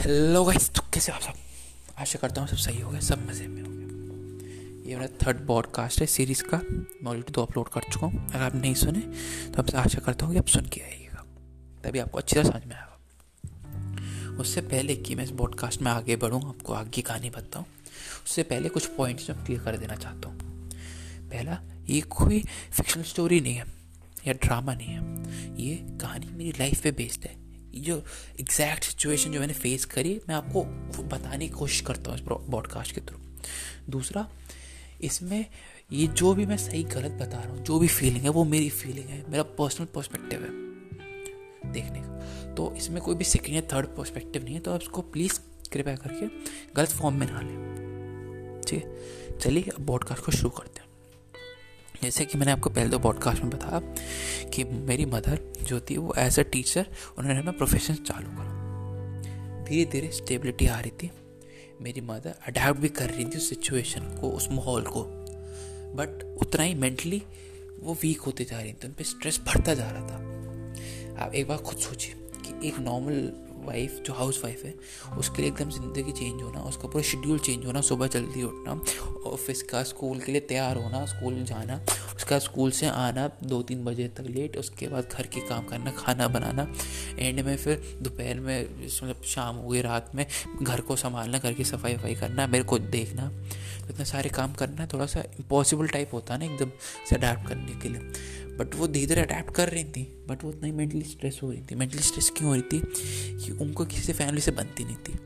Hello guys तो कैसे आप सब? आशा करता हूँ सब सही हो गया सब मज़े में हो गया ये मेरा थर्ड पॉडकास्ट है सीरीज़ का, मैं ऑलरेडी दो अपलोड कर चुका हूँ, अगर आप नहीं सुने तो आपसे आशा करता हूँ कि आप सुन के आइएगा, तभी आपको अच्छी तरह समझ में आएगा। उससे पहले कि मैं इस पॉडकास्ट में आगे बढ़ूँ, आपको आगे कहानी बताऊँ, उससे पहले कुछ पॉइंट्स मैं क्लियर कर देना चाहता हूँ। पहला, ये कोई फिक्शनल स्टोरी नहीं है, या ड्रामा नहीं है, ये कहानी मेरी लाइफ पे बेस्ड है। जो एग्जैक्ट सिचुएशन जो मैंने फेस करी, मैं आपको बताने की कोशिश करता हूँ इस पॉडकास्ट के थ्रू दूसरा, इसमें ये जो भी मैं सही गलत बता रहा हूँ, जो भी फीलिंग है, वो मेरी फीलिंग है, मेरा पर्सनल पर्सपेक्टिव है देखने का। तो इसमें कोई भी सेकेंड या थर्ड पर्सपेक्टिव नहीं है तो आप इसको प्लीज़ कृपया करके गलत फॉर्म में ना लें। ठीक? है चलिए, अब पॉडकास्ट को शुरू करते हैं। जैसे कि मैंने आपको पहले दो पॉडकास्ट में बताया कि मेरी मदर जो थी वो एज अ टीचर उन्होंने अपना प्रोफेशन चालू करा। धीरे धीरे स्टेबिलिटी आ रही थी। मेरी मदर अडेप्ट भी कर रही थी उस सिचुएशन को, उस माहौल को। बट उतना ही मेंटली वो वीक होते जा रही थी, उन पर स्ट्रेस बढ़ता जा रहा था। आप एक बार खुद सोचिए कि एक नॉर्मल वाइफ जो हाउस वाइफ है, उसके लिए एकदम ज़िंदगी चेंज होना, उसका पूरा शेड्यूल चेंज होना, सुबह जल्दी उठना ऑफ़िस का स्कूल के लिए तैयार होना स्कूल जाना, उसका स्कूल से आना दो तीन बजे तक लेट उसके बाद घर के काम करना, खाना बनाना एंड में फिर दोपहर में मतलब शाम हो गई, रात में घर को संभालना, घर की सफ़ाई वफाई करना, मेरे को देखना। इतने सारे काम करना थोड़ा सा इम्पॉसिबल टाइप होता है ना एकदम से अडेप्ट करने के लिए। बट वो धीरे धीरे अडेप्ट कर रही थी बट वो उतना ही मेंटली स्ट्रेस हो रही थी। मेंटली स्ट्रेस क्यों हो रही थी? कि उनको किसी से फैमिली से बनती नहीं थी।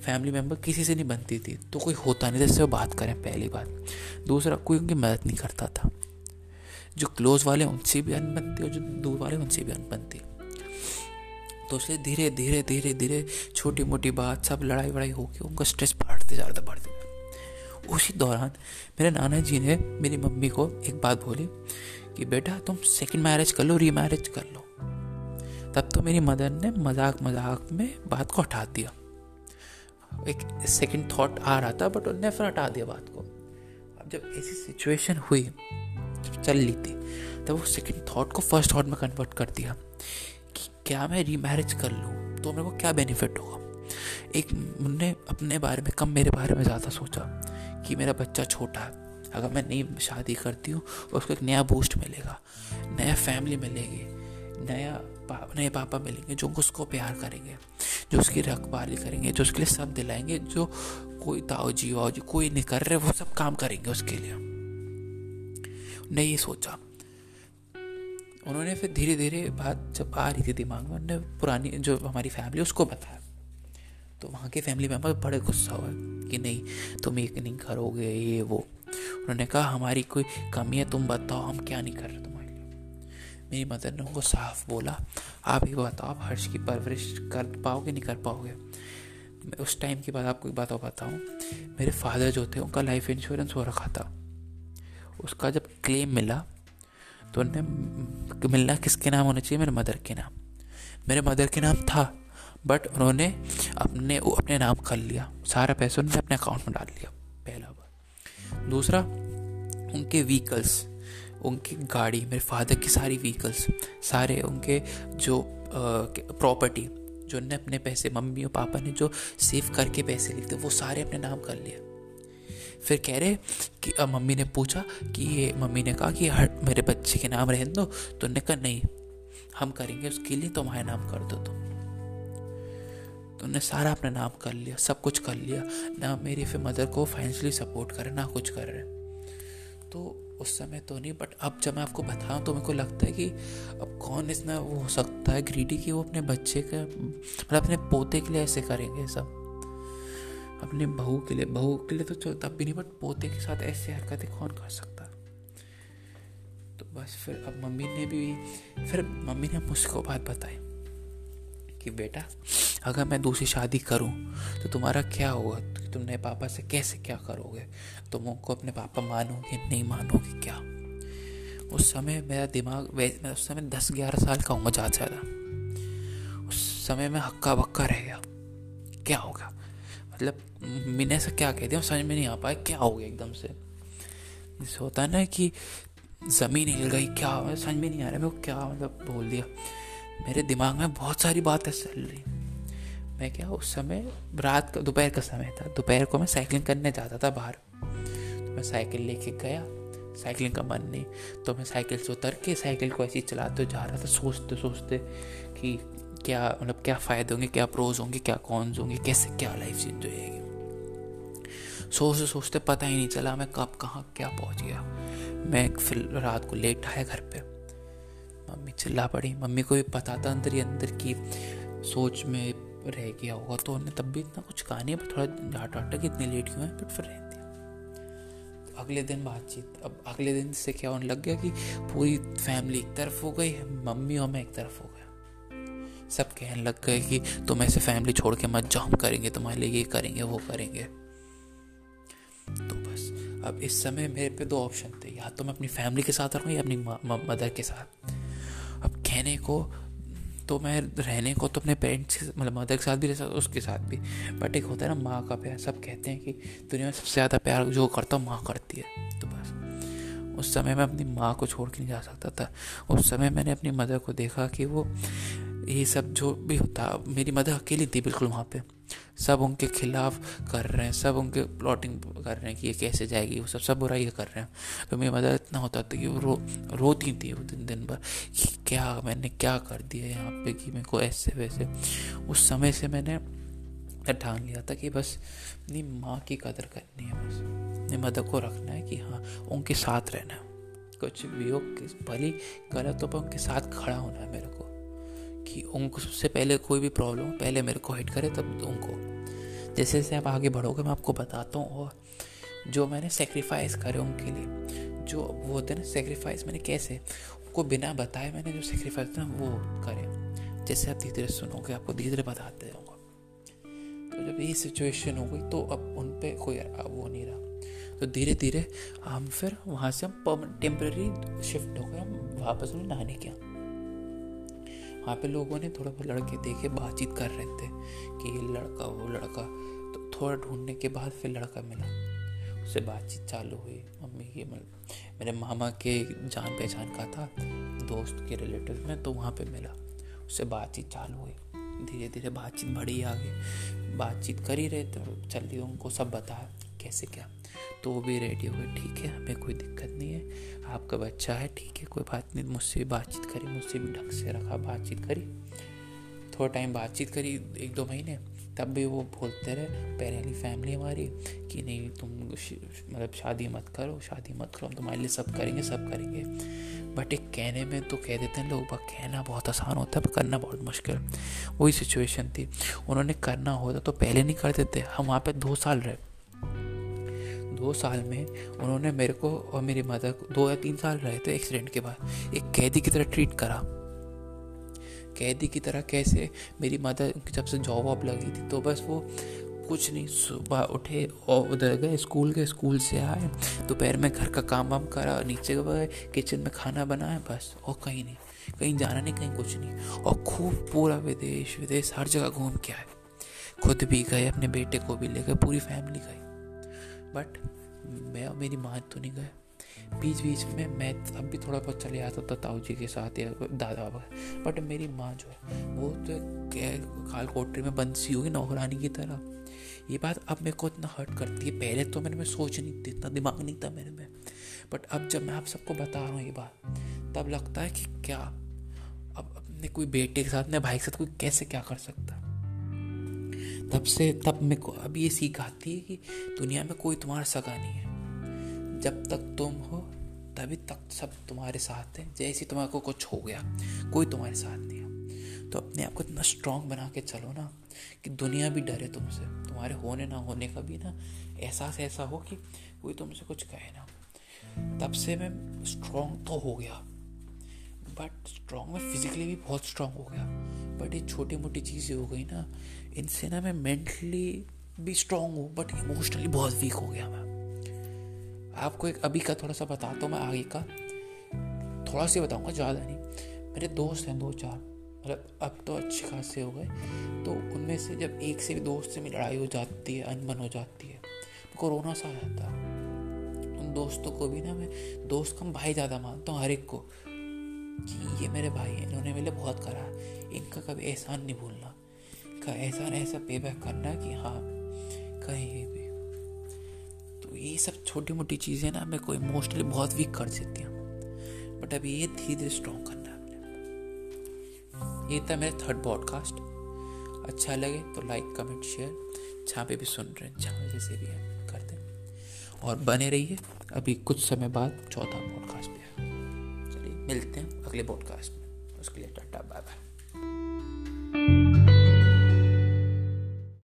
फैमिली मेंबर किसी से नहीं बनती थी तो कोई होता नहीं जैसे वो बात करें, पहली बात। दूसरा, कोई उनकी मदद नहीं करता था। जो क्लोज वाले उनसे भी अन बनती और जो दूर वाले उनसे भी अन बनती तो इसलिए धीरे धीरे धीरे धीरे छोटी मोटी बात, सब लड़ाई वड़ाई होकर उनका स्ट्रेस बढ़ते ज़्यादा बढ़ते उसी दौरान मेरे नाना जी ने मेरी मम्मी को एक बात बोली कि बेटा तुम सेकंड मैरिज कर लो री मैरिज कर लो। तब तो मेरी मदर ने मज़ाक मज़ाक में बात को हटा दिया। एक सेकंड थॉट आ रहा था बट उन्होंने फिर हटा दिया बात को। अब जब ऐसी सिचुएशन हुई, जब चल ली थी, तब वो सेकंड थॉट को फ़र्स्ट थॉट में कन्वर्ट कर दिया कि क्या मैं री मैरिज कर लूँ? तो मेरे को क्या बेनिफिट होगा? एक उनने अपने बारे में, कम मेरे बारे में ज़्यादा सोचा। कि मेरा बच्चा छोटा है। अगर मैं नई शादी करती हूँ उसको एक नया बूस्ट मिलेगा नया फैमिली मिलेगी नया पा, नए पापा मिलेंगे जो उसको प्यार करेंगे जो उसकी रखवाली करेंगे जो उसके लिए सब दिलाएँगे जो कोई ताओ जी वाओ जी कोई नहीं कर रहे वो सब काम करेंगे उसके लिए। ने ये सोचा। उन्होंने फिर धीरे धीरे बात जब आ रही थी दिमाग में उन्होंने पुरानी जो हमारी फैमिली उसको बताया। तो वहाँ के फैमिली मेंबर बड़े गुस्सा हुए कि नहीं, तुम एक नहीं करोगे, ये, वो। उन्होंने कहा, हमारी कोई कमी है, तुम बताओ, हम क्या नहीं कर रहे तुम्हारे लिए? मेरी मदर ने उनको साफ़ बोला, आप ही बताओ, आप हर्ष की परवरिश कर पाओगे, नहीं कर पाओगे? उस टाइम की बात आपको एक बात और बताऊँ। मेरे फादर जो थे, उनका लाइफ इंश्योरेंस हो रखा था। उसका जब क्लेम मिला तो उन्हें मिलना किसके नाम होना चाहिए? मेरे मदर के नाम। मेरे मदर के नाम था। बट उन्होंने अपने वो अपने नाम कर लिया। सारा पैसा उन्होंने अपने अकाउंट में डाल लिया पहला बार दूसरा, उनके व्हीकल्स उनकी गाड़ी, मेरे फादर की सारी व्हीकल्स सारे उनके जो प्रॉपर्टी जो उन्होंने अपने पैसे, मम्मी और पापा ने जो सेव करके पैसे लिए थे, वो सारे अपने नाम कर लिए। फिर कह रहे कि मम्मी ने पूछा कि ये, मम्मी ने कहा कि हर, मेरे बच्चे के नाम रहने दो तो उन्होंने कहा, नहीं, हम करेंगे, उसके लिए तुम्हारे नाम कर दो तुम। तो उन्होंने सारा अपना नाम कर लिया, सब कुछ कर लिया। ना मेरी फिर मदर को फाइनेंशियली सपोर्ट कर, ना कुछ कर। रहे तो उस समय तो नहीं बट अब जब मैं आपको बताऊँ तो मेरे को लगता है कि अब कौन इतना वो हो सकता है ग्रीडी कि वो अपने बच्चे के मतलब अपने पोते के लिए ऐसे करेंगे सब। अपने बहू के लिए, बहू के लिए तो तब भी नहीं बट पोते के साथ ऐसे हरकतें कौन कर सकता? तो बस फिर अब मम्मी ने भी, फिर मम्मी ने मुझको बात बताई कि बेटा अगर मैं दूसरी शादी करूँ तो तुम्हारा क्या होगा तो तुम नए पापा से कैसे क्या करोगे? तुम उनको अपने पापा मानोगे, नहीं मानोगे क्या? उस समय मेरा दिमाग मैं उस समय दस ग्यारह साल का होगा ज़्यादा ज़्यादा उस समय में हक्का बक्का रह गया। क्या होगा? मतलब मैंने ऐसा क्या कह दिया? समझ में नहीं आ पाया क्या हो गया एकदम से। जैसे होता है ना कि ज़मीन हिल गई, क्या? समझ में नहीं आ रहा मैं क्या मतलब बोल दिया। मेरे दिमाग में बहुत सारी बातें चल रही। मैं क्या उस समय रात का, दोपहर का समय था। दोपहर को मैं साइकिलिंग करने जाता था बाहर। तो मैं साइकिल लेके गया। साइकिलिंग का मन नहीं। तो मैं साइकिल से उतर के साइकिल को ऐसे चलाते जा रहा था, सोचते सोचते कि क्या मतलब क्या फ़ायदे होंगे, क्या प्रोज होंगे, क्या कॉन्स होंगे, कैसे क्या लाइफ चेंज हो जाएगी सोचते सोचते पता ही नहीं चला मैं कब, कहाँ, क्या पहुँच गया। मैं फिर रात को लेट आया घर पे। मम्मी चिल्ला पड़ी। मम्मी को भी पता था अंदर ही, अंदर की सोच में रह गया होगा तो उन्हें तब भी इतना कुछ कहा नहीं पर थोड़ा डांट डांटा कि इतनी लेट क्यों है बट फिर रह दिया। तो अगले दिन बातचीत, अब अगले दिन से क्या होने लग गया कि पूरी फैमिली एक तरफ़ हो गई, मम्मी और मैं एक तरफ़ हो गया सब कहने लग गए कि तुम ऐसे फैमिली छोड़ के मत जाओ करेंगे तुम्हारे लिए ये करेंगे, वो करेंगे। तो बस, अब इस समय मेरे पे दो ऑप्शन थे, या तो मैं अपनी फैमिली के साथ रहूँ या अपनी मदर के साथ। अब कहने को तो मैं रहने को तो अपने पेरेंट्स के मतलब मदर के साथ भी रह सकता, उसके साथ भी। बट एक होता है ना, माँ का प्यार, सब कहते हैं कि दुनिया में सबसे ज़्यादा प्यार जो करता हूँ, माँ करती है। तो बस। उस समय मैं अपनी माँ को छोड़ के नहीं जा सकता था। उस समय मैंने अपनी मदर को देखा कि वो ये सब जो भी होता, मेरी मदर अकेली थी बिल्कुल वहाँ पे। सब उनके खिलाफ कर रहे हैं, सब उनके प्लॉटिंग कर रहे हैं कि ये कैसे जाएगी, वो सब सब बुराई कर रहे हैं। तो मेरी मदर इतना होता था कि वो रो, रोती थी वो दिन दिन भर कि क्या मैंने क्या कर दिया यहाँ पे कि मेरे को ऐसे, वैसे। उस समय से मैंने ठान लिया था कि बस अपनी माँ की कदर करनी है बस। अपनी मदर को रखना है कि हाँ उनके साथ रहना है। कुछ भी हो भली गलत हो, पर उनके साथ खड़ा होना है मेरे को। कि उनको सबसे पहले कोई भी प्रॉब्लम पहले मेरे को हिट करे, तब उनको। जैसे जैसे आप आगे बढ़ोगे, मैं आपको बताता हूँ, और जो मैंने सेक्रीफाइस करे उनके लिए, जो वो होते हैं ना सेक्रीफाइस मैंने कैसे, उनको बिना बताए मैंने जो सेक्रीफाइस था वो करे। जैसे आप धीरे धीरे सुनोगे, आपको धीरे धीरे बताते जाऊँगा तो जब ये सिचुएशन हो गई तो अब उन पर कोई वो नहीं रहा। तो धीरे धीरे हम फिर वहाँ से हम टेम्प्रेरी शिफ्ट हो गए हम वापस नहाने के यहाँ वहाँ पे लोगों ने थोड़ा बहुत लड़के देखे, बातचीत कर रहे थे कि ये लड़का, वो लड़का। तो थोड़ा ढूँढने के बाद फिर लड़का मिला। उससे बातचीत चालू हुई। मम्मी की मतलब मेरे मामा के जान पहचान का था, दोस्त के रिलेटिव में तो वहाँ पे मिला। उससे बातचीत चालू हुई। धीरे धीरे बातचीत बढ़ी आगे। बातचीत कर ही रहे थे चल रही उनको सब बताया। कैसे क्या? तो वो भी रेडी हो गए, ठीक है, हमें कोई दिक्कत नहीं है। आपका बच्चा है, ठीक है, कोई बात नहीं, मुझसे भी बातचीत करी, मुझसे भी ढंग से रखा, बातचीत करी। थोड़ा टाइम बातचीत करी, एक दो महीने, तब भी वो बोलते रहे, पहले फैमिली हमारी, कि नहीं, तुम मतलब शादी मत करो, शादी मत करो, हम तुम्हारे लिए सब करेंगे सब करेंगे। बट एक कहने में तो कह देते हैं लोग कहना बहुत आसान होता है पर करना बहुत मुश्किल। वही सिचुएशन थी। उन्होंने करना होता तो पहले नहीं कर देते, हम वहाँ पे दो साल रहे। दो साल में उन्होंने मेरे को और मेरी मदर को दो या तीन साल रहे थे एक्सीडेंट के बाद। एक कैदी की तरह ट्रीट करा। कैदी की तरह कैसे मेरी मदर उनकी जब से जॉब वॉब लगी थी तो बस वो कुछ नहीं, सुबह उठे और उधर गए, स्कूल गए, स्कूल से आए। दोपहर में घर का काम वाम करा, नीचे गए किचन में खाना बनाया, बस। और कहीं नहीं, कहीं जाना नहीं, कहीं कुछ नहीं। और खूब पूरा विदेश विदेश, हर जगह घूम के आए। खुद भी गए, अपने बेटे को भी ले गए पूरी फैमिली गई। बट मैं और मेरी माँ तो नहीं गए। बीच बीच में मैं अब भी थोड़ा बहुत चले आता था ताऊ जी के साथ या दादा वगैरह बट मेरी माँ जो है, वो तो काल कोटरी में बंद सी होगी नौकरानी की तरह। ये बात अब मेरे को इतना हर्ट करती है। पहले तो मेरे में सोच नहीं थी, इतना दिमाग नहीं था मेरे में। बट अब जब मैं आप सबको बता रहा हूँ ये बात, तब लगता है कि क्या अब अपने कोई बेटे के साथ, अपने भाई के साथ कोई कैसे क्या कर सकता? तब से, तब मेरे को अब ये सीख आती है कि दुनिया में कोई तुम्हारा सगा नहीं है। जब तक तुम हो, तभी तक सब तुम्हारे साथ हैं। जैसे तुम्हारे को कुछ हो गया, कोई तुम्हारे साथ नहीं है। तो अपने आप को इतना स्ट्रांग बना के चलो ना कि दुनिया भी डरे तुमसे। तुम्हारे होने ना होने का भी ना एहसास ऐसा हो कि कोई तुमसे कुछ कहे ना। तब से मैं स्ट्रांग तो हो गया। बट स्ट्रांग में फिजिकली भी बहुत स्ट्रांग हो गया। ये छोटी मोटी चीज़ें हो गई ना, इनसे ना मैं मेंटली भी स्ट्रांग हूँ बट इमोशनली बहुत वीक हो गया मैं। आपको एक अभी का थोड़ा सा बताता हूँ मैं आगे का। थोड़ा सा बताऊँगा, ज़्यादा नहीं। मेरे दोस्त हैं दो चार मतलब अब तो अच्छे खासे हो गए। तो उनमें से जब एक से भी दोस्त से भी लड़ाई हो जाती है, अनबन हो जाती है, कोरोना सा आ जाता है। उन दोस्तों को भी ना मैं, दोस्त कम भाई ज़्यादा मानता हूँ, हर एक को। कि ये मेरे भाई हैं, इन्होंने मेरे बहुत करा इनका कभी एहसान नहीं भूलना। का ऐसा ना ऐसा पे बैक करना कि हाँ कहीं भी तो ये सब छोटी मोटी चीज़ें ना मेरे को इमोशनली बहुत वीक कर देती हैं। बट अभी ये धीरे धीरे स्ट्रॉन्ग करना है ये था मेरा थर्ड पॉडकास्ट अच्छा लगे तो लाइक कमेंट शेयर जहाँ पे भी सुन रहे हैं, जहाँ जैसे भी है, करते हैं। और बने रहिए। अभी कुछ समय बाद चौथा पॉडकास्ट मिलते हैं अगले पॉडकास्ट में। उसके लिए टाटा बाय बाय